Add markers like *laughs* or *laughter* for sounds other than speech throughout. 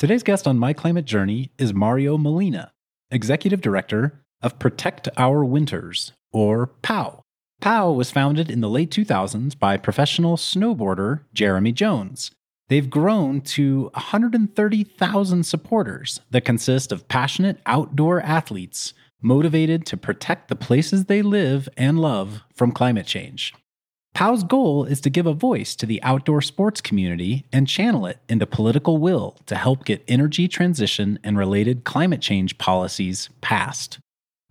Today's guest on My Climate Journey is Mario Molina, Executive Director of Protect Our Winters, or POW. POW was founded in the late 2000s by professional snowboarder Jeremy Jones. They've grown to 130,000 supporters that consist of passionate outdoor athletes motivated to protect the places they live and love from climate change. POW's goal is to give a voice to the outdoor sports community and channel it into political will to help get energy transition and related climate change policies passed.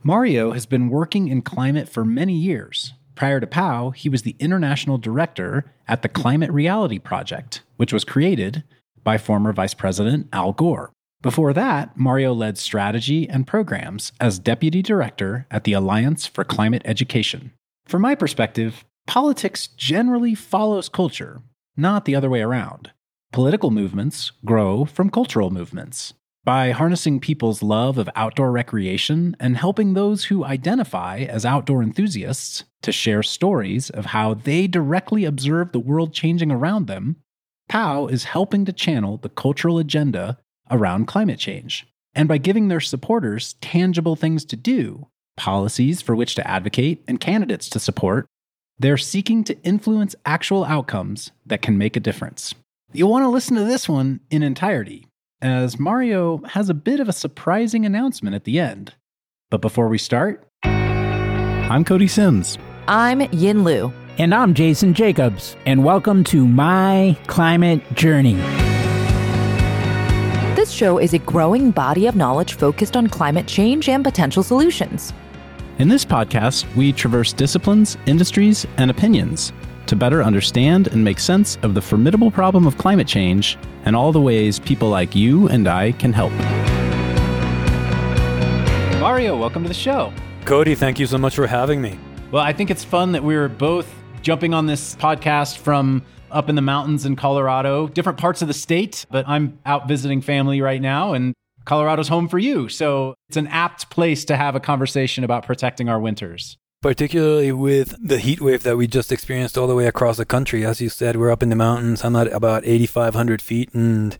Mario has been working in climate for many years. Prior to POW, he was the international director at the Climate Reality Project, which was created by former Vice President Al Gore. Before that, Mario led strategy and programs as deputy director at the Alliance for Climate Education. From my perspective, politics generally follows culture, not the other way around. Political movements grow from cultural movements. By harnessing people's love of outdoor recreation and helping those who identify as outdoor enthusiasts to share stories of how they directly observe the world changing around them, POW is helping to channel the cultural agenda around climate change. And by giving their supporters tangible things to do, policies for which to advocate, and candidates to support, they're seeking to influence actual outcomes that can make a difference. You'll want to listen to this one in entirety, as Mario has a bit of a surprising announcement at the end. But before we start, I'm Cody Sims. I'm Yin Lu. And I'm Jason Jacobs, and welcome to My Climate Journey. This show is a growing body of knowledge focused on climate change and potential solutions. In this podcast, we traverse disciplines, industries, and opinions to better understand and make sense of the formidable problem of climate change and all the ways people like you and I can help. Mario, welcome to the show. Cody, thank you so much for having me. Well, I think it's fun that we're both jumping on this podcast from up in the mountains in Colorado, different parts of the state, but I'm out visiting family right now and Colorado's home for you. So it's an apt place to have a conversation about protecting our winters. Particularly with the heat wave that we just experienced all the way across the country. As you said, we're up in the mountains. I'm at about 8,500 feet and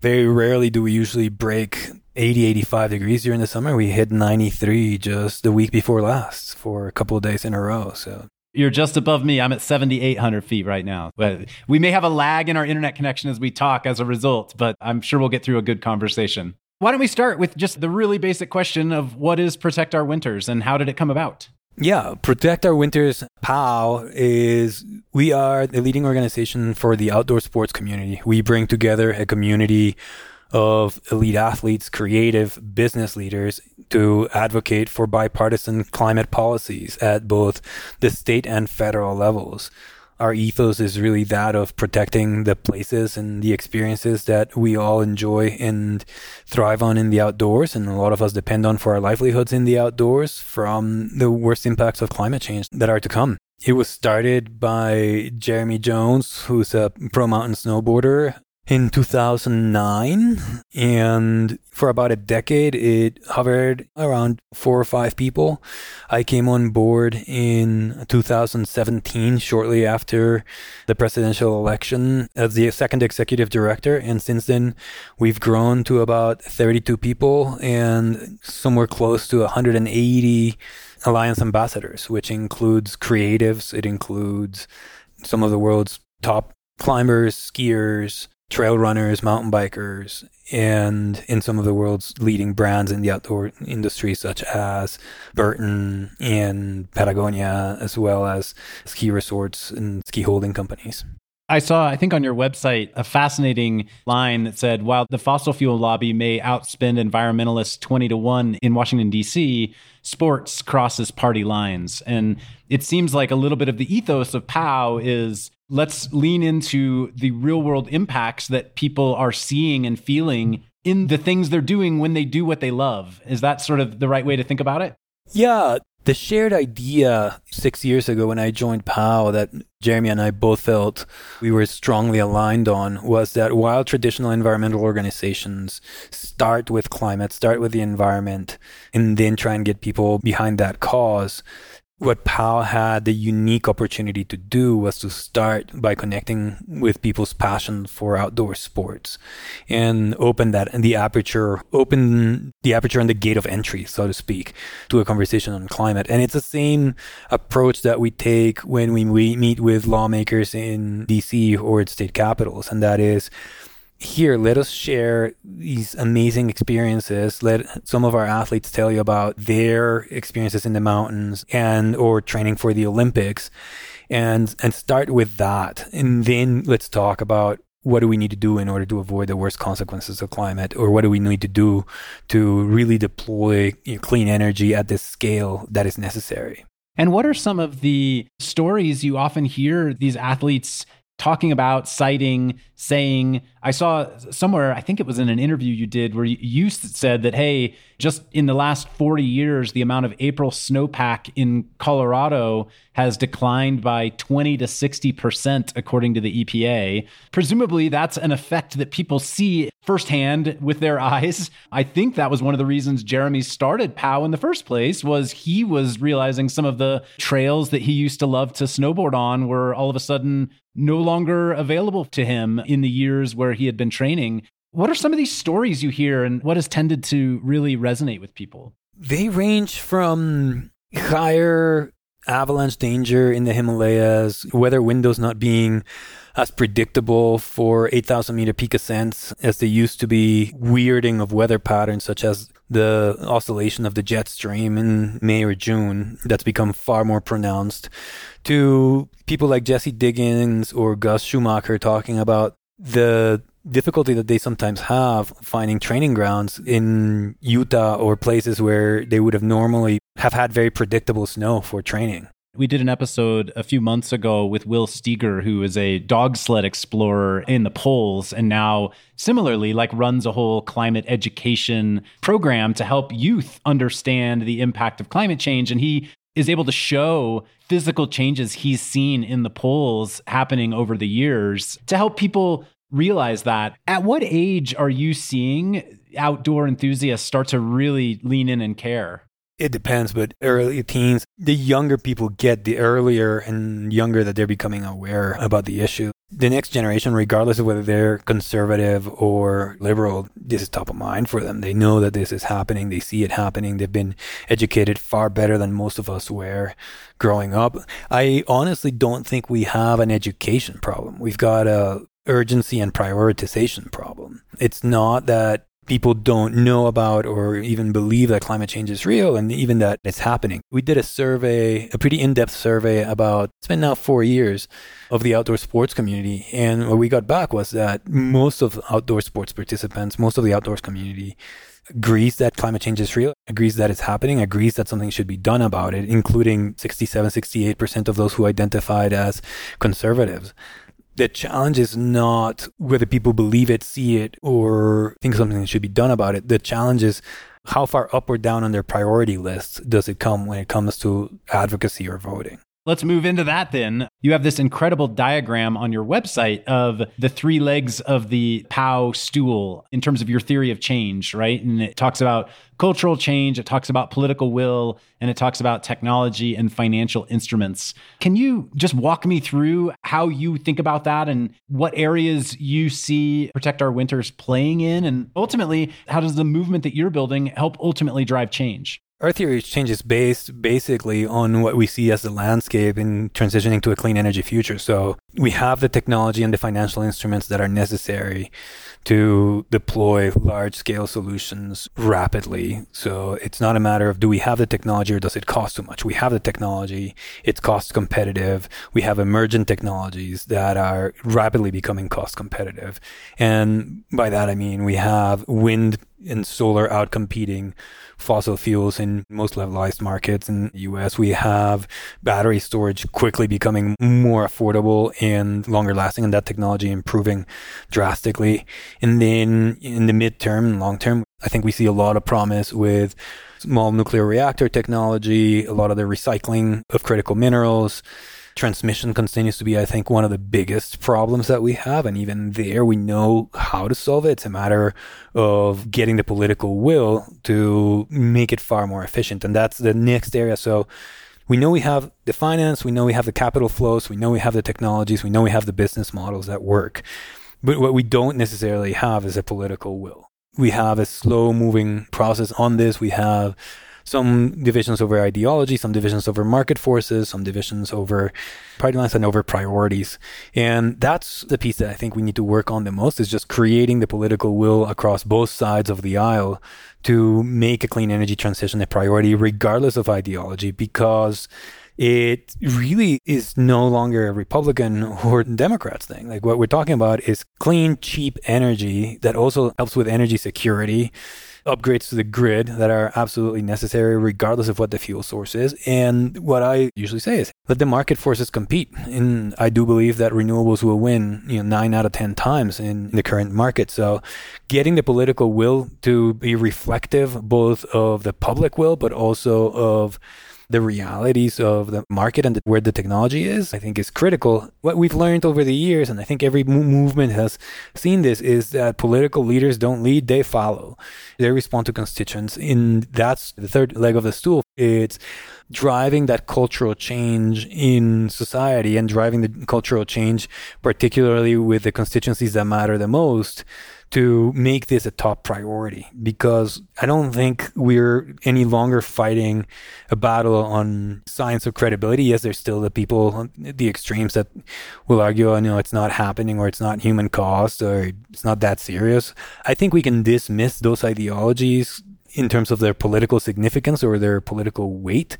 very rarely do we usually break 80, 85 degrees during the summer. We hit 93 just the week before last for a couple of days in a row. So you're just above me. I'm at 7,800 feet right now. But we may have a lag in our internet connection as we talk as a result, but I'm sure we'll get through a good conversation. Why don't we start with just the really basic question of what is Protect Our Winters and how did it come about? Yeah, Protect Our Winters POW is we are the leading organization for the outdoor sports community. We bring together a community of elite athletes, creative business leaders to advocate for bipartisan climate policies at both the state and federal levels. Our ethos is really that of protecting the places and the experiences that we all enjoy and thrive on in the outdoors. And a lot of us depend on for our livelihoods in the outdoors from the worst impacts of climate change that are to come. It was started by Jeremy Jones, who's a pro mountain snowboarder in 2009 and for about a decade it hovered around four or five people. I came on board in 2017 shortly after the presidential election as the second executive director and since then we've grown to about 32 people and somewhere close to 180 alliance ambassadors which includes creatives it includes some of the world's top climbers skiers trail runners, mountain bikers, and in some of the world's leading brands in the outdoor industry, such as Burton and Patagonia, as well as ski resorts and ski holding companies. I saw, I think on your website, a fascinating line that said, while the fossil fuel lobby may outspend environmentalists 20 to 1 in Washington, D.C., sports crosses party lines. And it seems like a little bit of the ethos of POW is let's lean into the real world impacts that people are seeing and feeling in the things they're doing when they do what they love. Is that sort of the right way to think about it? Yeah. The shared idea six years ago when I joined POW that Jeremy and I both felt we were strongly aligned on was that while traditional environmental organizations start with climate, start with the environment, and then try and get people behind that cause, what POW had the unique opportunity to do was to start by connecting with people's passion for outdoor sports and open that and the aperture, open the aperture and the gate of entry, so to speak, to a conversation on climate. And it's the same approach that we take when we meet with lawmakers in DC or its state capitals. And that is, here let us share these amazing experiences. Let some of our athletes tell you about their experiences in the mountains and or training for the olympics. And and start with that. And then let's talk about what do we need to do in order to avoid the worst consequences of climate? Or what do we need to do to really deploy you know, clean energy at this scale that is necessary? And what are some of the stories you often hear these athletes talking about, citing, saying, I saw somewhere, I think it was in an interview you did, where you said that, hey, just in the last 40 years, the amount of April snowpack in Colorado has declined by 20 to 60%, according to the EPA. Presumably, that's an effect that people see firsthand with their *laughs* eyes. I think that was one of the reasons Jeremy started POW in the first place was he was realizing some of the trails that he used to love to snowboard on were all of a sudden no longer available to him in the years where he had been training. What are some of these stories you hear and what has tended to really resonate with people? They range from higher avalanche danger in the Himalayas, weather windows not being as predictable for 8,000 meter peak ascents as they used to be, weirding of weather patterns such as the oscillation of the jet stream in May or June that's become far more pronounced, to people like Jessie Diggins or Gus Schumacher talking about the difficulty that they sometimes have finding training grounds in Utah or places where they would have normally have had very predictable snow for training. We did an episode a few months ago with Will Steger, who is a dog sled explorer in the poles and now similarly like runs a whole climate education program to help youth understand the impact of climate change. And he is able to show physical changes he's seen in the poles happening over the years to help people realize that. At what age are you seeing outdoor enthusiasts start to really lean in and care? It depends, but early teens, the younger people get, the earlier and younger that they're becoming aware about the issue. The next generation, regardless of whether they're conservative or liberal, this is top of mind for them. They know that this is happening. They see it happening. They've been educated far better than most of us were growing up. I honestly don't think we have an education problem. We've got a urgency and prioritization problem. It's not that people don't know about or even believe that climate change is real and even that it's happening. We did a survey, a pretty in depth survey about, it's been now four years of the outdoor sports community. And what we got back was that most of outdoor sports participants, most of the outdoors community agrees that climate change is real, agrees that it's happening, agrees that something should be done about it, including 67, 68% of those who identified as conservatives the challenge is not whether people believe it, see it, or think something should be done about it. The challenge is how far up or down on their priority list does it come when it comes to advocacy or voting. Let's move into that then. You have this incredible diagram on your website of the three legs of the POW stool in terms of your theory of change, right? And it talks about cultural change, it talks about political will, and it talks about technology and financial instruments. Can you just walk me through how you think about that and what areas you see Protect Our Winters playing in? And ultimately, how does the movement that you're building help ultimately drive change? Our theory of change is based basically on what we see as the landscape in transitioning to a clean energy future. So we have the technology and the financial instruments that are necessary to deploy large scale solutions rapidly. So it's not a matter of do we have the technology or does it cost too much? We have the technology. It's cost competitive. We have emergent technologies that are rapidly becoming cost competitive. And by that, I mean, we have wind and solar outcompeting fossil fuels in most levelized markets in the US. We have battery storage quickly becoming more affordable and longer lasting, and that technology improving drastically. And then in the midterm and long term, I think we see a lot of promise with small nuclear reactor technology, a lot of the recycling of critical minerals transmission continues to be, I think, one of the biggest problems that we have. And even there, we know how to solve it. It's a matter of getting the political will to make it far more efficient. And that's the next area. So we know we have the finance, we know we have the capital flows, we know we have the technologies, we know we have the business models that work. But what we don't necessarily have is a political will. We have a slow moving process on this. We have some divisions over ideology, some divisions over market forces, some divisions over party lines and over priorities. And that's the piece that I think we need to work on the most is just creating the political will across both sides of the aisle to make a clean energy transition a priority, regardless of ideology, because it really is no longer a Republican or Democrats thing. Like what we're talking about is clean, cheap energy that also helps with energy security upgrades to the grid that are absolutely necessary regardless of what the fuel source is. And what I usually say is let the market forces compete. And I do believe that renewables will win, you know, nine out of 10 times in the current market. So getting the political will to be reflective both of the public will, but also of the realities of the market and where the technology is, I think is critical. What we've learned over the years, and I think every movement has seen this, is that political leaders don't lead, they follow. They respond to constituents. And that's the third leg of the stool. It's driving that cultural change in society and driving the cultural change, particularly with the constituencies that matter the most to make this a top priority because I don't think we're any longer fighting a battle on science of credibility. Yes, there's still the people, the extremes that will argue, oh, no, it's not happening or it's not human caused or it's not that serious. I think we can dismiss those ideologies in terms of their political significance or their political weight.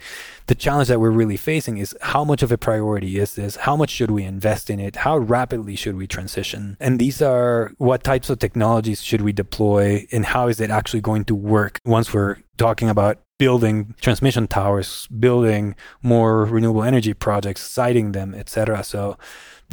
The challenge that we're really facing is how much of a priority is this? How much should we invest in it? How rapidly should we transition? And these are what types of technologies should we deploy and how is it actually going to work once we're talking about building transmission towers, building more renewable energy projects, siting them, etc. So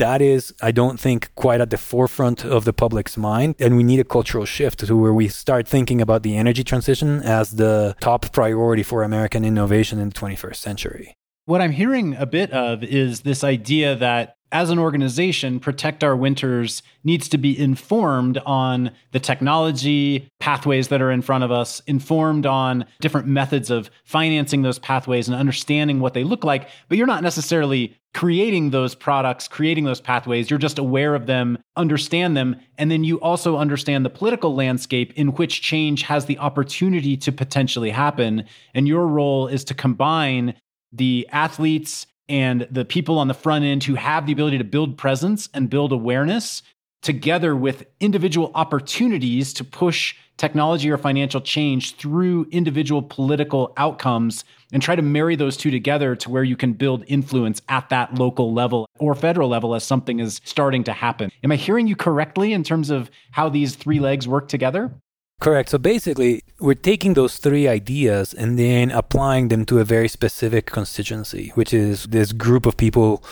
that is, I don't think, quite at the forefront of the public's mind. And we need a cultural shift to where we start thinking about the energy transition as the top priority for American innovation in the 21st century. What I'm hearing a bit of is this idea that as an organization, Protect Our Winters needs to be informed on the technology pathways that are in front of us, informed on different methods of financing those pathways and understanding what they look like. But you're not necessarily creating those products, creating those pathways. You're just aware of them, understand them. And then you also understand the political landscape in which change has the opportunity to potentially happen. And your role is to combine the athletes and the people on the front end who have the ability to build presence and build awareness together with individual opportunities to push technology or financial change through individual political outcomes and try to marry those two together to where you can build influence at that local level or federal level as something is starting to happen. Am I hearing you correctly in terms of how these three legs work together? Correct. So basically, we're taking those three ideas and then applying them to a very specific constituency, which is this group of people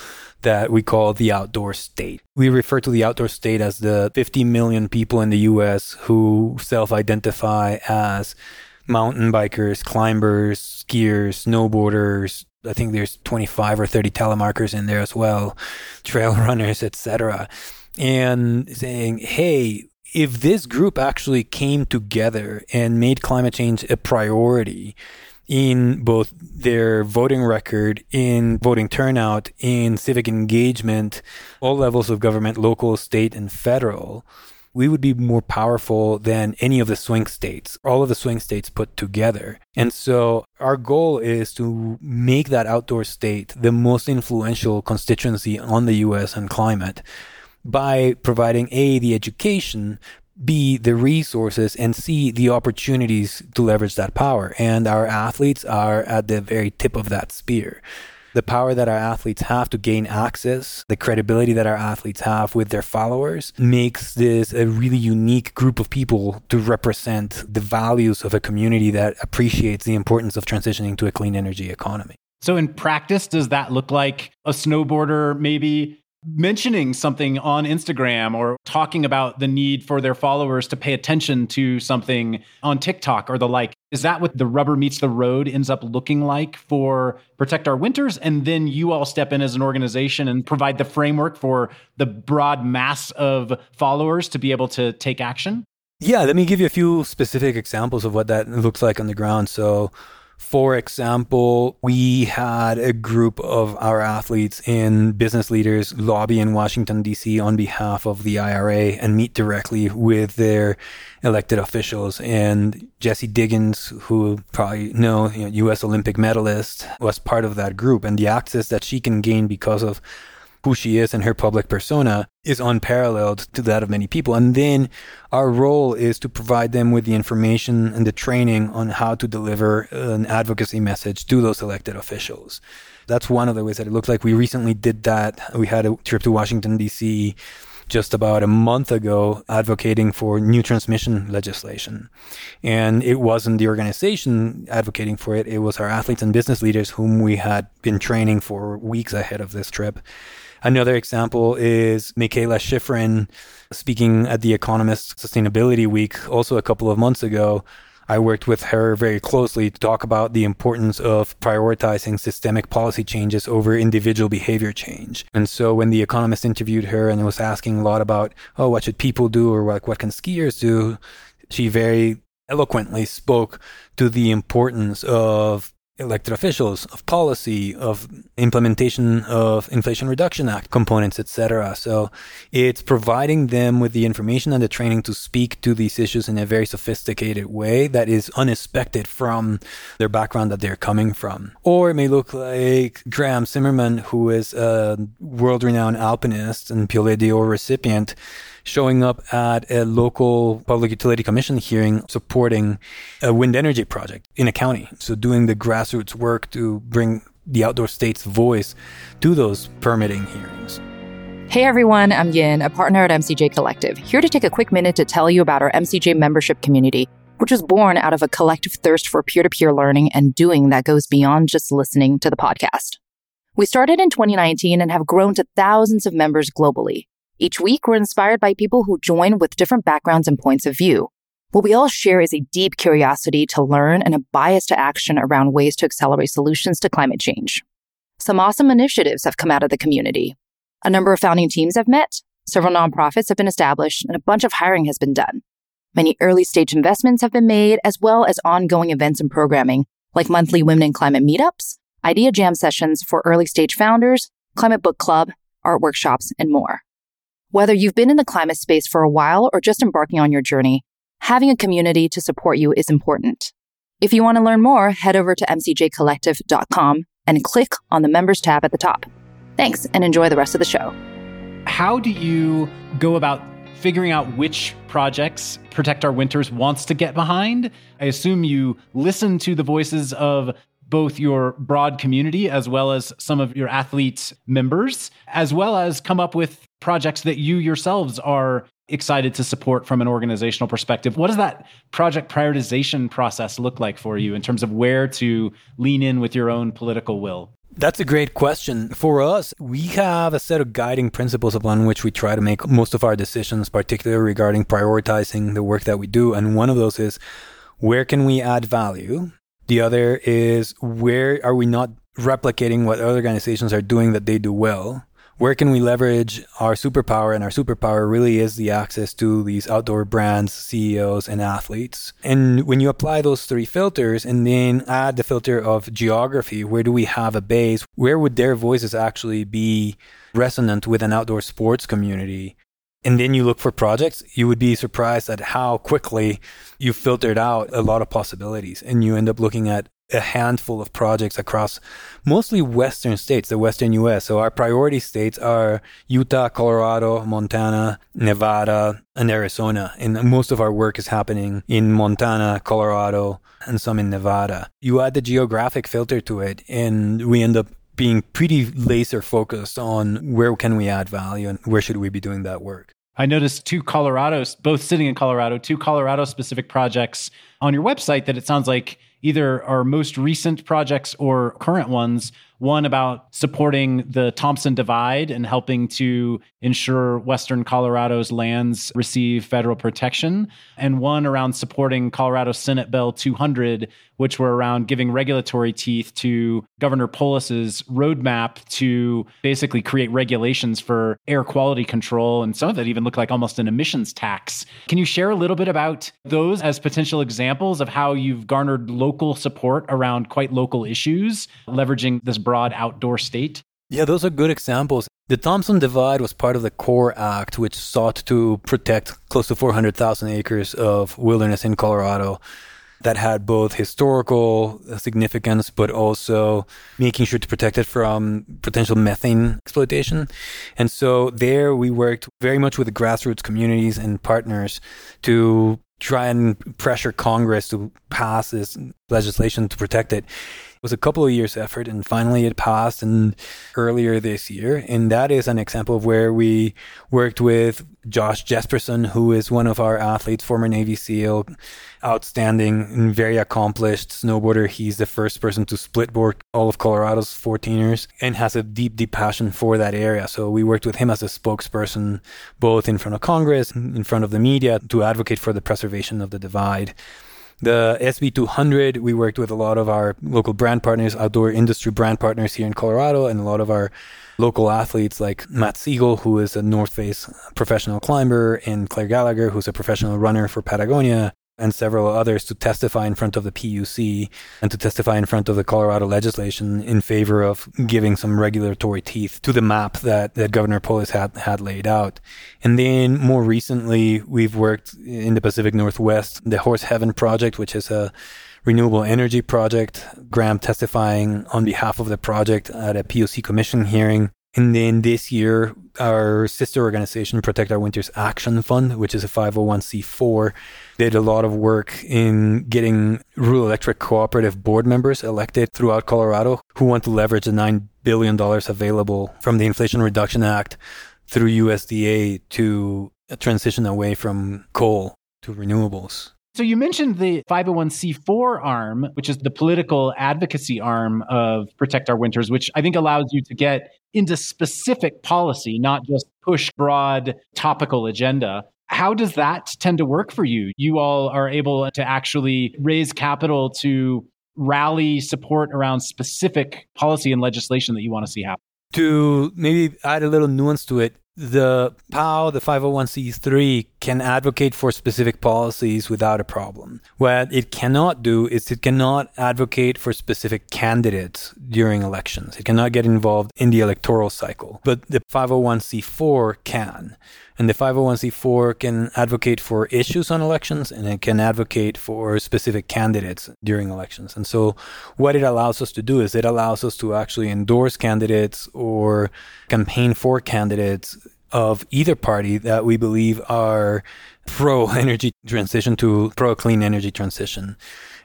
that we call the outdoor state. We refer to the outdoor state as the 50 million people in the US who self identify as mountain bikers, climbers, skiers, snowboarders. I think there's 25 or 30 telemarkers in there as well, trail *laughs* runners, etc. And saying, hey, if this group actually came together and made climate change a priority in both their voting record, in voting turnout, in civic engagement, all levels of government, local, state, and federal, we would be more powerful than any of the swing states, all of the swing states put together. And so our goal is to make that outdoor state the most influential constituency on the US and climate by providing A, the education, B, the resources, and C, the opportunities to leverage that power. And our athletes are at the very tip of that spear. The power that our athletes have to gain access, the credibility that our athletes have with their followers makes this a really unique group of people to represent the values of a community that appreciates the importance of transitioning to a clean energy economy. So, in practice, does that look like a snowboarder maybe mentioning something on Instagram or talking about the need for their followers to pay attention to something on TikTok or the like. Is that what the rubber meets the road ends up looking like for Protect Our Winters? And then you all step in as an organization and provide the framework for the broad mass of followers to be able to take action? Yeah, let me give you a few specific examples of what that looks like on the ground. So, For example, we had a group of our athletes and business leaders lobby in Washington, D.C. on behalf of the IRA and meet directly with their elected officials. And Jessie Diggins, who probably know, you know, U.S. Olympic medalist, was part of that group. And the access that she can gain because of who she is and her public persona is unparalleled to that of many people. And then our role is to provide them with the information and the training on how to deliver an advocacy message to those elected officials. That's one of the ways that it looks like we recently did that. We had a trip to Washington, D.C. just about a month ago advocating for new transmission legislation. And it wasn't the organization advocating for it, it was our athletes and business leaders whom we had been training for weeks ahead of this trip Another example is Mikaela Shiffrin speaking at the Economist Sustainability Week, also a couple of months ago. I worked with her very closely to talk about the importance of prioritizing systemic policy changes over individual behavior change. And so when the economist interviewed her and was asking a lot about, oh, what should people do or like what can skiers do, she very eloquently spoke to the importance of elected officials, of policy, of implementation of Inflation Reduction Act components, etc. So it's providing them with the information and the training to speak to these issues in a very sophisticated way that is unexpected from their background that they're coming from. Or it may look like Graham Zimmerman, who is a world-renowned alpinist and Piolet d'Or recipient, showing up at a local public utility commission hearing supporting a wind energy project in a county. So doing the grassroots work to bring the outdoor state's voice to those permitting hearings. Hey everyone, I'm Yin, a partner at MCJ Collective, here to take a quick minute to tell you about our MCJ membership community, which was born out of a collective thirst for peer to peer learning and doing that goes beyond just listening to the podcast. We started in 2019 and have grown to thousands of members globally. Each week, we're inspired by people who join with different backgrounds and points of view. What we all share is a deep curiosity to learn and a bias to action around ways to accelerate solutions to climate change. Some awesome initiatives have come out of the community. A number of founding teams have met, several nonprofits have been established, and a bunch of hiring has been done. Many early stage investments have been made, as well as ongoing events and programming, like monthly Women in Climate meetups, idea jam sessions for early stage founders, climate book club, art workshops, and more. Whether you've been in the climate space for a while or just embarking on your journey, having a community to support you is important. If you want to learn more, head over to mcjcollective.com and click on the members tab at the top. Thanks and enjoy the rest of the show. How do you go about figuring out which projects Protect Our Winters wants to get behind? I assume you listen to the voices of both your broad community as well as some of your athlete members, as well as come up with projects that you yourselves are excited to support from an organizational perspective. What does that project prioritization process look like for you in terms of where to lean in with your own political will? That's a great question. For us, we have a set of guiding principles upon which we try to make most of our decisions, particularly regarding prioritizing the work that we do. And one of those is where can we add value? The other is where are we not replicating what other organizations are doing that they do well? Where can we leverage our superpower? And our superpower really is the access to these outdoor brands, CEOs, and athletes. And when you apply those three filters and then add the filter of geography, where do we have a base? Where would their voices actually be resonant with an outdoor sports community? And then you look for projects, you would be surprised at how quickly you filtered out a lot of possibilities. And you end up looking at a handful of projects across mostly western states, the western US. So our priority states are Utah, Colorado, Montana, Nevada, and Arizona. And most of our work is happening in Montana, Colorado, and some in Nevada. You add the geographic filter to it, and we end up being pretty laser focused on where can we add value and where should we be doing that work. I noticed two Colorados, both sitting in Colorado, two Colorado specific projects on your website that it sounds like either our most recent projects or current ones. one about supporting the Thompson Divide and helping to ensure Western Colorado's lands receive federal protection, and one around supporting Colorado Senate Bill 200, which were around giving regulatory teeth to Governor Polis's roadmap to basically create regulations for air quality control. And some of that even looked like almost an emissions tax. Can you share a little bit about those as potential examples of how you've garnered local support around quite local issues, leveraging this broad outdoor state? Yeah, those are good examples. The Thompson Divide was part of the CORE Act, which sought to protect close to 400,000 acres of wilderness in Colorado that had both historical significance, but also making sure to protect it from potential methane exploitation. And so there we worked very much with the grassroots communities and partners to try and pressure Congress to pass this legislation to protect it. Was a couple of years effort and finally it passed and earlier this year. And that is an example of where we worked with Josh Jesperson, who is one of our athletes, former Navy SEAL, outstanding and very accomplished snowboarder. He's the first person to splitboard all of Colorado's 14ers and has a deep, deep passion for that area. So we worked with him as a spokesperson, both in front of Congress, in front of the media to advocate for the preservation of the divide. The SB 200, we worked with a lot of our local brand partners, outdoor industry brand partners here in Colorado, and a lot of our local athletes like Matt Segal, who is a North Face professional climber, and Clare Gallagher, who's a professional runner for Patagonia and several others to testify in front of the PUC and to testify in front of the Colorado legislation in favor of giving some regulatory teeth to the map that, that Governor Polis had, had laid out. And then more recently, we've worked in the Pacific Northwest, the Horse Heaven Project, which is a renewable energy project. Graham testifying on behalf of the project at a PUC commission hearing. And then this year, our sister organization, Protect Our Winters Action Fund, which is a 501c4, did a lot of work in getting rural electric cooperative board members elected throughout Colorado who want to leverage the $9 billion available from the Inflation Reduction Act through USDA to transition away from coal to renewables. So you mentioned the 501c4 arm, which is the political advocacy arm of Protect Our Winters, which I think allows you to get into specific policy, not just push broad topical agenda. How does that tend to work for you? You all are able to actually raise capital to rally support around specific policy and legislation that you want to see happen. To maybe add a little nuance to it, the POW, the 501c3, can advocate for specific policies without a problem. What it cannot do is it cannot advocate for specific candidates during elections. It cannot get involved in the electoral cycle. But the 501c4 can. And the 501c4 can advocate for issues on elections and it can advocate for specific candidates during elections. And so what it allows us to do is it allows us to actually endorse candidates or campaign for candidates of either party that we believe are pro energy transition to pro clean energy transition.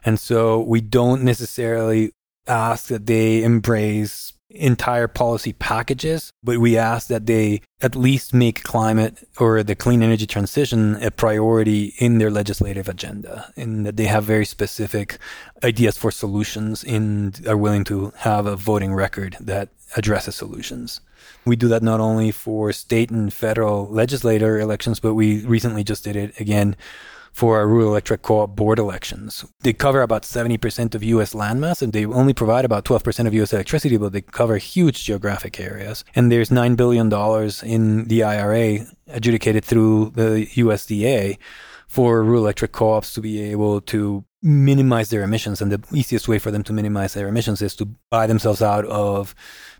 And so we don't necessarily ask that they embrace entire policy packages, but we ask that they at least make climate or the clean energy transition a priority in their legislative agenda and that they have very specific ideas for solutions and are willing to have a voting record that addresses solutions. We do that not only for state and federal legislator elections, but we recently just did it again for our rural electric co-op board elections. They cover about 70% of U.S. landmass and they only provide about 12% of U.S. electricity, but they cover huge geographic areas. And there's $9 billion in the IRA adjudicated through the USDA for rural electric co-ops to be able to minimize their emissions. And the easiest way for them to minimize their emissions is to buy themselves out of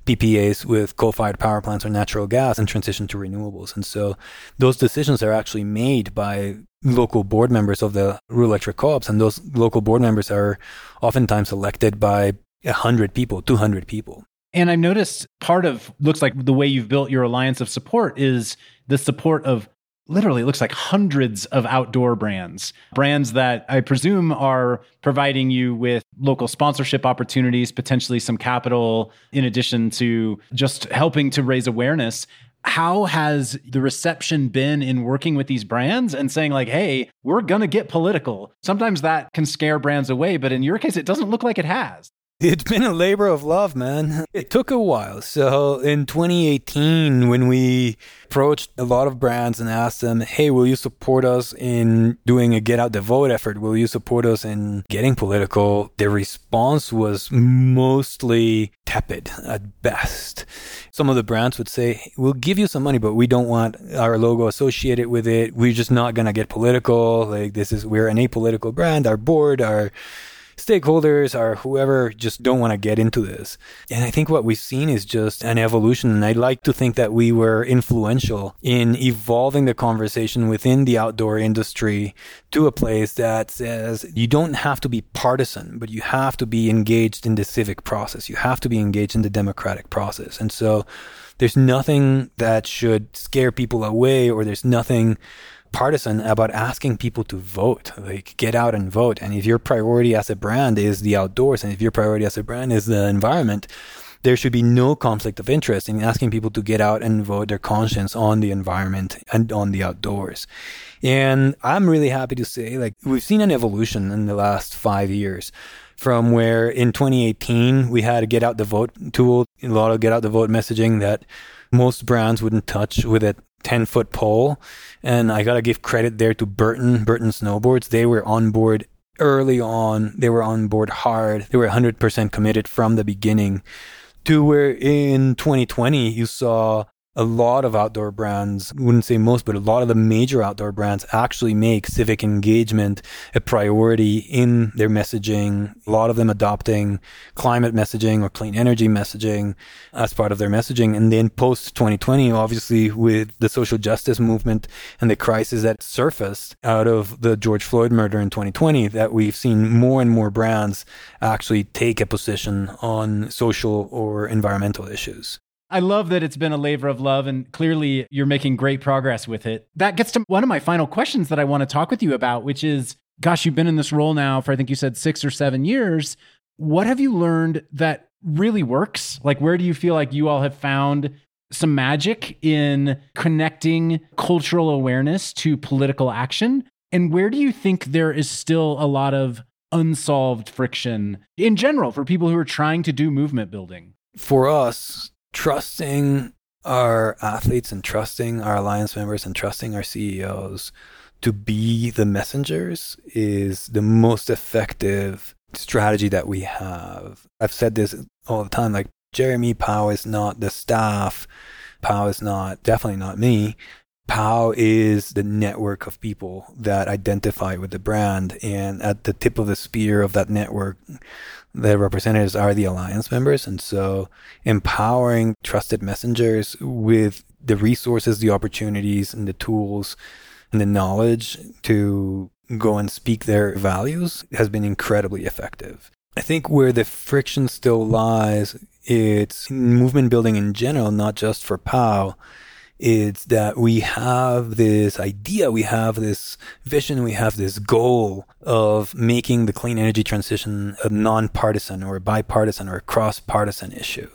PPAs with coal fired power plants or natural gas and transition to renewables. And so those decisions are actually made by local board members of the rural electric co-ops. And those local board members are oftentimes elected by 100 people, 200 people. And I've noticed part of looks like the way you've built your alliance of support is the support of literally it looks like hundreds of outdoor brands brands that i presume are providing you with local sponsorship opportunities potentially some capital in addition to just helping to raise awareness how has the reception been in working with these brands and saying like hey we're going to get political. Sometimes that can scare brands away but in your case it doesn't look like it has *laughs* It's been a labor of love, man. *laughs* It took a while. So in 2018, when we approached a lot of brands and asked them, hey, will you support us in doing a get out the vote effort? Will you support us in getting political? The response was mostly tepid at best. Some of the brands would say, we'll give you some money, but we don't want our logo associated with it. We're just not going to get political. Like this is, we're an apolitical brand. Our board, our stakeholders or whoever just don't want to get into this. And I think what we've seen is just an evolution. And I'd like to think that we were influential in evolving the conversation within the outdoor industry to a place that says you don't have to be partisan, but you have to be engaged in the civic process. You have to be engaged in the democratic process. And so there's nothing that should scare people away or there's nothing partisan about asking people to vote, like get out and vote. And if your priority as a brand is the outdoors, and if your priority as a brand is the environment, there should be no conflict of interest in asking people to get out and vote their conscience on the environment and on the outdoors. And I'm really happy to say, like, we've seen an evolution in the last five years from where in 2018 we had a get out the vote tool, a lot of get out the vote messaging that most brands wouldn't touch with a 10 foot pole. And I got to give credit there to Burton, Burton Snowboards. They were on board early on. They were on board hard. They were 100% committed from the beginning to where in 2020 you saw a lot of outdoor brands, wouldn't say most, but a lot of the major outdoor brands actually make civic engagement a priority in their messaging. A lot of them adopting climate messaging or clean energy messaging as part of their messaging. And then post 2020, obviously with the social justice movement and the crisis that surfaced out of the George Floyd murder in 2020, that we've seen more and more brands actually take a position on social or environmental issues. I love that it's been a labor of love and clearly you're making great progress with it. That gets to one of my final questions that I want to talk with you about, which is gosh, you've been in this role now for I think you said 6 or 7 years. What have you learned that really works? Like where do you feel like you all have found some magic in connecting cultural awareness to political action? And where do you think there is still a lot of unsolved friction in general for people who are trying to do movement building? For us, trusting our athletes and trusting our alliance members and trusting our CEOs to be the messengers is the most effective strategy that we have. I've said this all the time like Jeremy POW is not the staff, POW is not definitely not me. POW is the network of people that identify with the brand. And at the tip of the spear of that network, the representatives are the alliance members. And so empowering trusted messengers with the resources, the opportunities, and the tools and the knowledge to go and speak their values has been incredibly effective. I think where the friction still lies, it's movement building in general, not just for POW it's that we have this idea, we have this vision, we have this goal of making the clean energy transition a non-partisan or a bipartisan or a cross-partisan issue.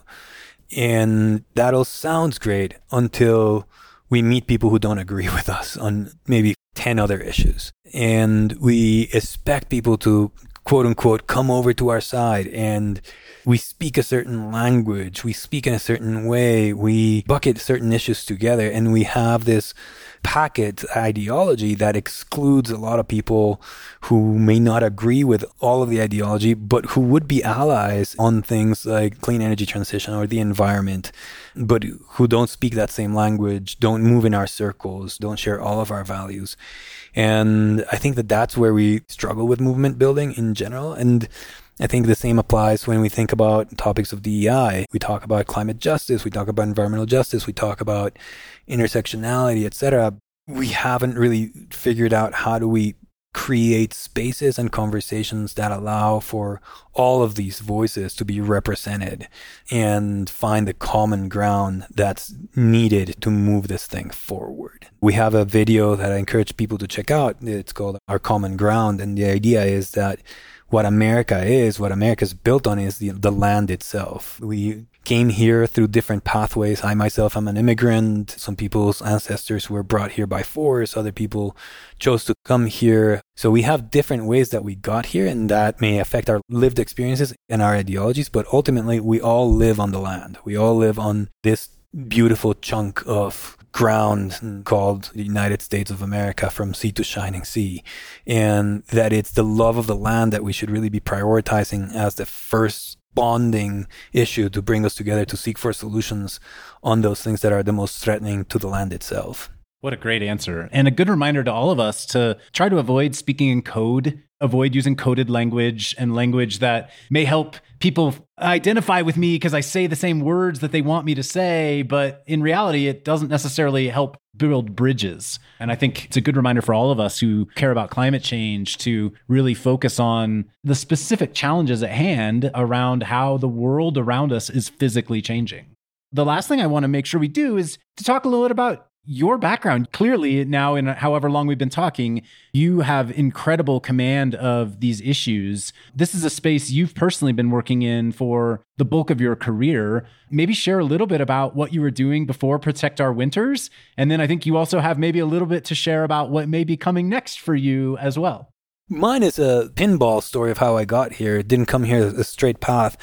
And that all sounds great until we meet people who don't agree *laughs* with us on maybe 10 other issues. And we expect people to quote unquote come over to our side and we speak a certain language, we speak in a certain way, we bucket certain issues together, and we have this packet ideology that excludes a lot of people who may not agree with all of the ideology, but who would be allies on things like clean energy transition or the environment, but who don't speak that same language, don't move in our circles, don't share all of our values. And I think that that's where we struggle with movement building in general. And I think the same applies when we think about topics of DEI. We talk about climate justice, we talk about environmental justice, we talk about intersectionality, etc. We haven't really figured out how do we create spaces and conversations that allow for all of these voices to be represented and find the common ground that's needed to move this thing forward. We have a video that I encourage people to check out. It's called Our Common Ground. And the idea is that what America is, what America is built on is the, the land itself. We came here through different pathways. I myself am an immigrant. Some people's ancestors were brought here by force. Other people chose to come here. So we have different ways that we got here and that may affect our lived experiences and our ideologies. But ultimately, we all live on the land. We all live on this beautiful chunk of ground hmm. called the United States of America from sea to shining sea. And that it's the love of the land that we should really be prioritizing as the first bonding issue to bring us together to seek for solutions on those things that are the most threatening to the land itself. What a great answer. And a good reminder to all of us to try to avoid speaking in code, avoid using coded language and language that may help people identify with me because I say the same words that they want me to say. But in reality, it doesn't necessarily help build bridges. And I think it's a good reminder for all of us who care about climate change to really focus on the specific challenges at hand around how the world around us is physically changing. The last thing I want to make sure we do is to talk a little bit about your background clearly now in however long we've been talking you have incredible command of these issues. This is a space you've personally been working in for the bulk of your career. Maybe share a little bit about what you were doing before protect our winters and then i think you also have maybe a little bit to share about what may be coming next for you as well. Mine is a pinball story of how i got here. It didn't come here a straight path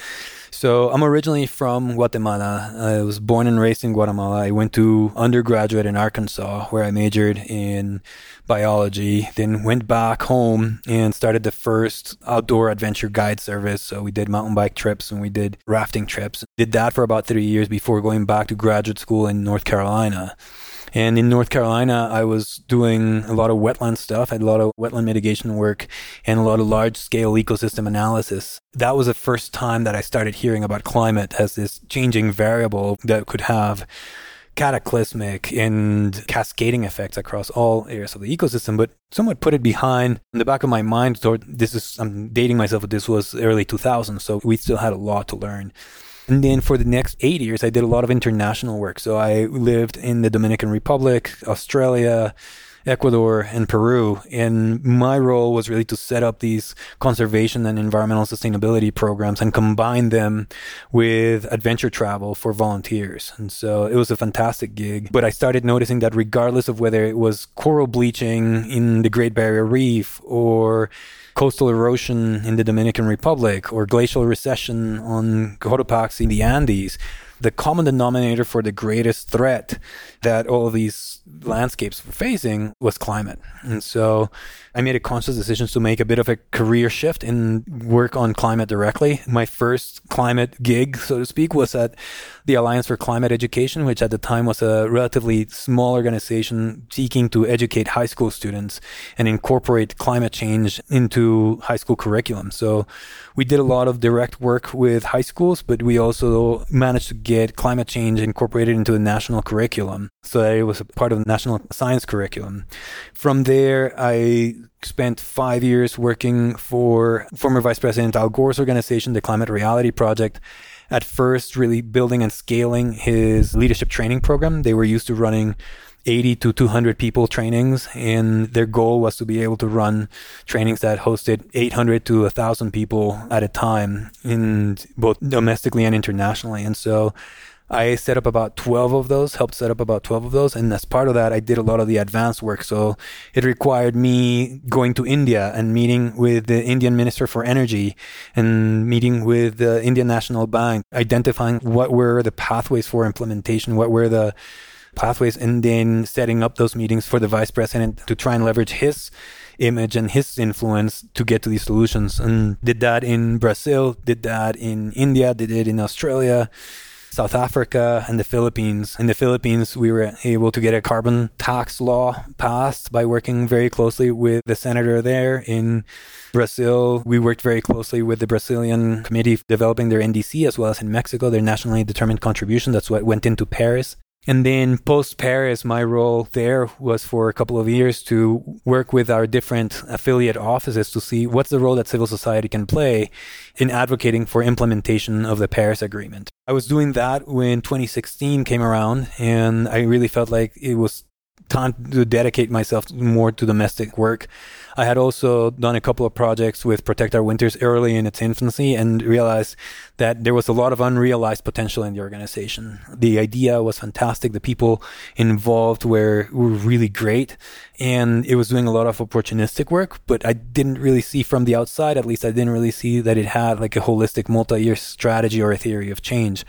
so I'm originally from Guatemala. I was born and raised in Guatemala. I went to undergraduate in Arkansas where I majored in biology, then went back home and started the first outdoor adventure guide service. So we did mountain bike trips and we did rafting trips. Did that for about three years before going back to graduate school in North Carolina. And in North Carolina, I was doing a lot of wetland stuff. I had a lot of wetland mitigation work and a lot of large scale ecosystem analysis. That was the first time that I started hearing about climate as this changing variable that could have cataclysmic and cascading effects across all areas of the ecosystem, but somewhat put it behind in the back of my mind. This is, I'm dating myself, but this was early 2000s. So we still had a lot to learn. And then for the next eight years, I did a lot of international work. So I lived in the Dominican Republic, Australia, Ecuador, and Peru. And my role was really to set up these conservation and environmental sustainability programs and combine them with adventure travel for volunteers. And so it was a fantastic gig. But I started noticing that regardless of whether it was coral bleaching in the Great Barrier Reef or coastal erosion in the Dominican Republic or glacial recession on Cotopaxi in the Andes, the common denominator for the greatest threat that all of these landscapes were facing was climate. And so I made a conscious decision to make a bit of a career shift and work on climate directly. My first climate gig, so to speak, was at the Alliance for Climate Education, which at the time was a relatively small organization seeking to educate high school students and incorporate climate change into high school curriculum. So we did a lot of direct work with high schools, but we also managed to get climate change incorporated into the national curriculum so it was a part of the national science curriculum. From there, I spent five years working for former Vice President Al Gore's organization, the Climate Reality Project at first really building and scaling his leadership training program. They were used to running 80 to 200 people trainings and their goal was to be able to run trainings that hosted 800 to 1000 people at a time in both domestically and internationally and so I set up about 12 of those, helped set up about 12 of those. And as part of that, I did a lot of the advanced work. So it required me going to India and meeting with the Indian Minister for Energy and meeting with the Indian National Bank, identifying what were the pathways for implementation, what were the pathways, and then setting up those meetings for the vice president to try and leverage his image and his influence to get to these solutions. And did that in Brazil, did that in India, did it in Australia South Africa, and the Philippines. In the Philippines, we were able to get a carbon tax law passed by working very closely with the senator there. In Brazil, we worked very closely with the Brazilian committee developing their NDC as well as in Mexico, their nationally determined contribution. That's what went into Paris. And then post Paris, my role there was for a couple of years to work with our different affiliate offices to see what's the role that civil society can play in advocating for implementation of the Paris Agreement. I was doing that when 2016 came around, and I really felt like it was time to dedicate myself more to domestic work. I had also done a couple of projects with Protect Our Winters early in its infancy and realized that there was a lot of unrealized potential in the organization. The idea was fantastic. The people involved were, were really great and it was doing a lot of opportunistic work, but I didn't really see from the outside, at least I didn't really see that it had like a holistic multi-year strategy or a theory of change.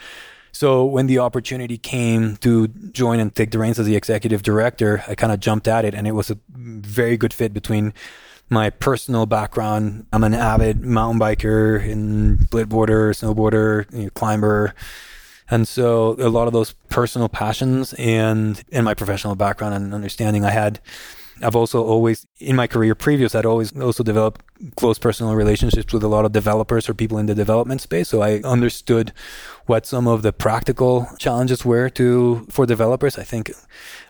So when the opportunity came to join and take the reins as the executive director, I kind of jumped at it and it was a very good fit between my personal background. I'm an avid mountain biker and splitboarder, snowboarder, you know, climber. And so a lot of those personal passions and in my professional background and understanding I had I've also always, in my career previous, I'd always also developed close personal relationships with a lot of developers or people in the development space. So I understood what some of the practical challenges were to for developers. I think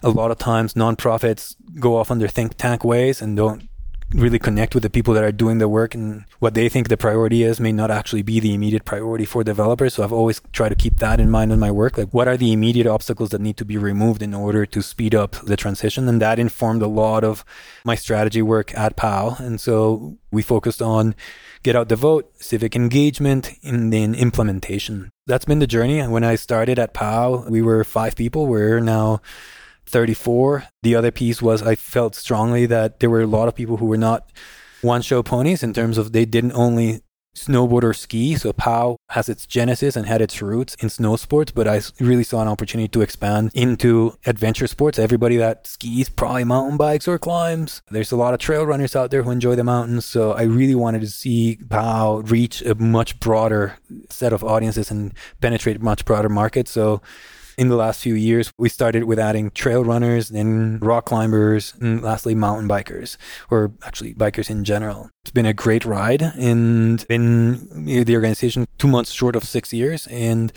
a lot of times nonprofits go off on their think tank ways and don't really connect with the people that are doing the work and what they think the priority is may not actually be the immediate priority for developers. So I've always tried to keep that in mind in my work. Like what are the immediate obstacles that need to be removed in order to speed up the transition? And that informed a lot of my strategy work at POW. And so we focused on get out the vote, civic engagement, and then implementation. That's been the journey. And when I started at POW, we were five people. We're now 34. The other piece was I felt strongly that there were a lot of people who were not one show ponies in terms of they didn't only snowboard or ski. So POW has its genesis and had its roots in snow sports, but I really saw an opportunity to expand into adventure sports. Everybody that skis probably mountain bikes or climbs. There's a lot of trail runners out there who enjoy the mountains. So I really wanted to see POW reach a much broader set of audiences and penetrate much broader markets. So in the last few years, we started with adding trail runners, then rock climbers, and lastly, mountain bikers, or actually bikers in general. It's been a great ride and been the organization two months short of six years. And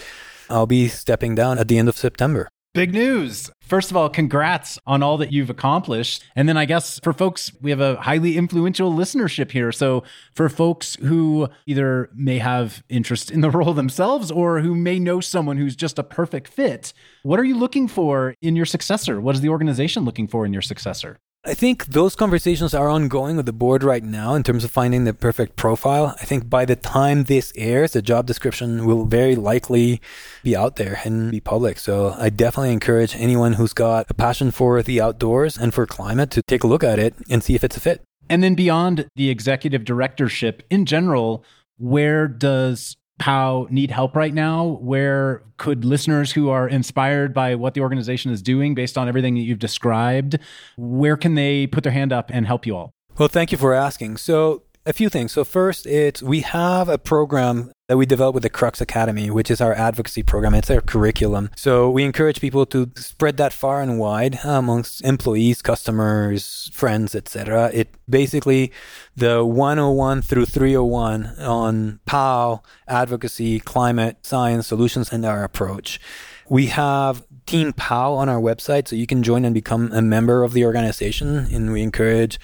I'll be stepping down at the end of September. Big news. First of all, congrats on all that you've accomplished. And then I guess for folks, we have a highly influential listenership here. So for folks who either may have interest in the *laughs* role themselves or who may know someone who's just a perfect fit, what are you looking for in your successor? What is the organization looking for in your successor? I think those conversations are ongoing with the board right now in terms of finding the perfect profile. I think by the time this airs, the job description will very likely be out there and be public. So I definitely encourage anyone who's got a passion for the outdoors and for climate to take a look at it and see if it's a fit. And then beyond the executive directorship in general, where does POW need help right now? Where could listeners who are inspired by what the organization is doing based on everything that you've described, where can they put their hand up and help you all? Well, thank you for asking. So, a few things. So, first, it's we have a program that we developed with the Crux Academy, which is our advocacy program. It's our curriculum. So we encourage people to spread that far and wide uh, amongst employees, customers, friends, etc. It basically the 101 through 301 on POW, advocacy, climate, science, solutions, and our approach. We have Team POW on our website, so you can join and become a member of the organization. And we encourage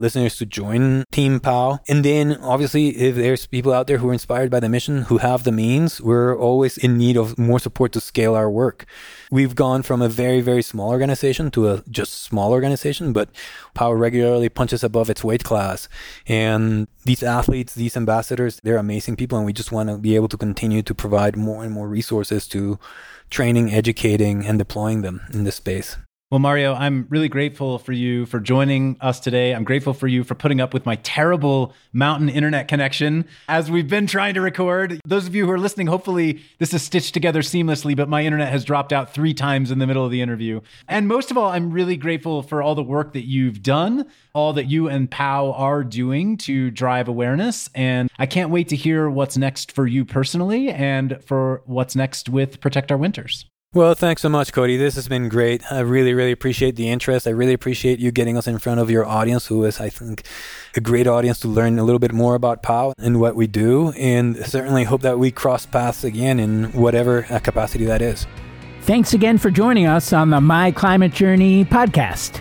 listeners to join Team POW. And then obviously, if there's people out there who are inspired by the mission, who have the means, we're always in need of more support to scale our work. We've gone from a very, very small organization to a just small organization, but POW regularly punches above its weight class. And these athletes, these ambassadors, they're amazing people. And we just want to be able to continue to provide more and more resources to training, educating, and deploying them in this space. Well, Mario, I'm really grateful for you for joining us today. I'm grateful for you for putting up with my terrible mountain internet connection as we've been trying to record. Those of you who are listening, hopefully this is stitched together seamlessly, but my internet has dropped out three times in the middle of the interview. And most of all, I'm really grateful for all the work that you've done, all that you and POW are doing to drive awareness. And I can't wait to hear what's next for you personally and for what's next with Protect Our Winters. Well, thanks so much, Cody. This has been great. I really, really appreciate the interest. I really appreciate you getting us in front of your audience, who is, I think, a great audience to learn a little bit more about POW and what we do. And certainly hope that we cross paths again in whatever uh, capacity that is. Thanks again for joining us on the My Climate Journey podcast.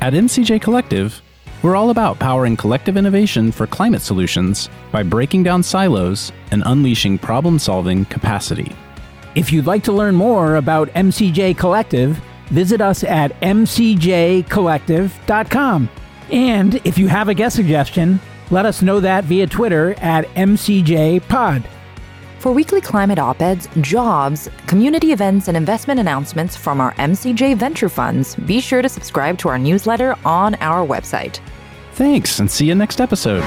At MCJ Collective, we're all about powering collective innovation for climate solutions by breaking down silos and unleashing problem solving capacity. If you'd like to learn more about MCJ Collective, visit us at mcjcollective.com. And if you have a guest suggestion, let us know that via Twitter at MCJPod. For weekly climate op eds, jobs, community events, and investment announcements from our MCJ venture funds, be sure to subscribe to our newsletter on our website. Thanks, and see you next episode.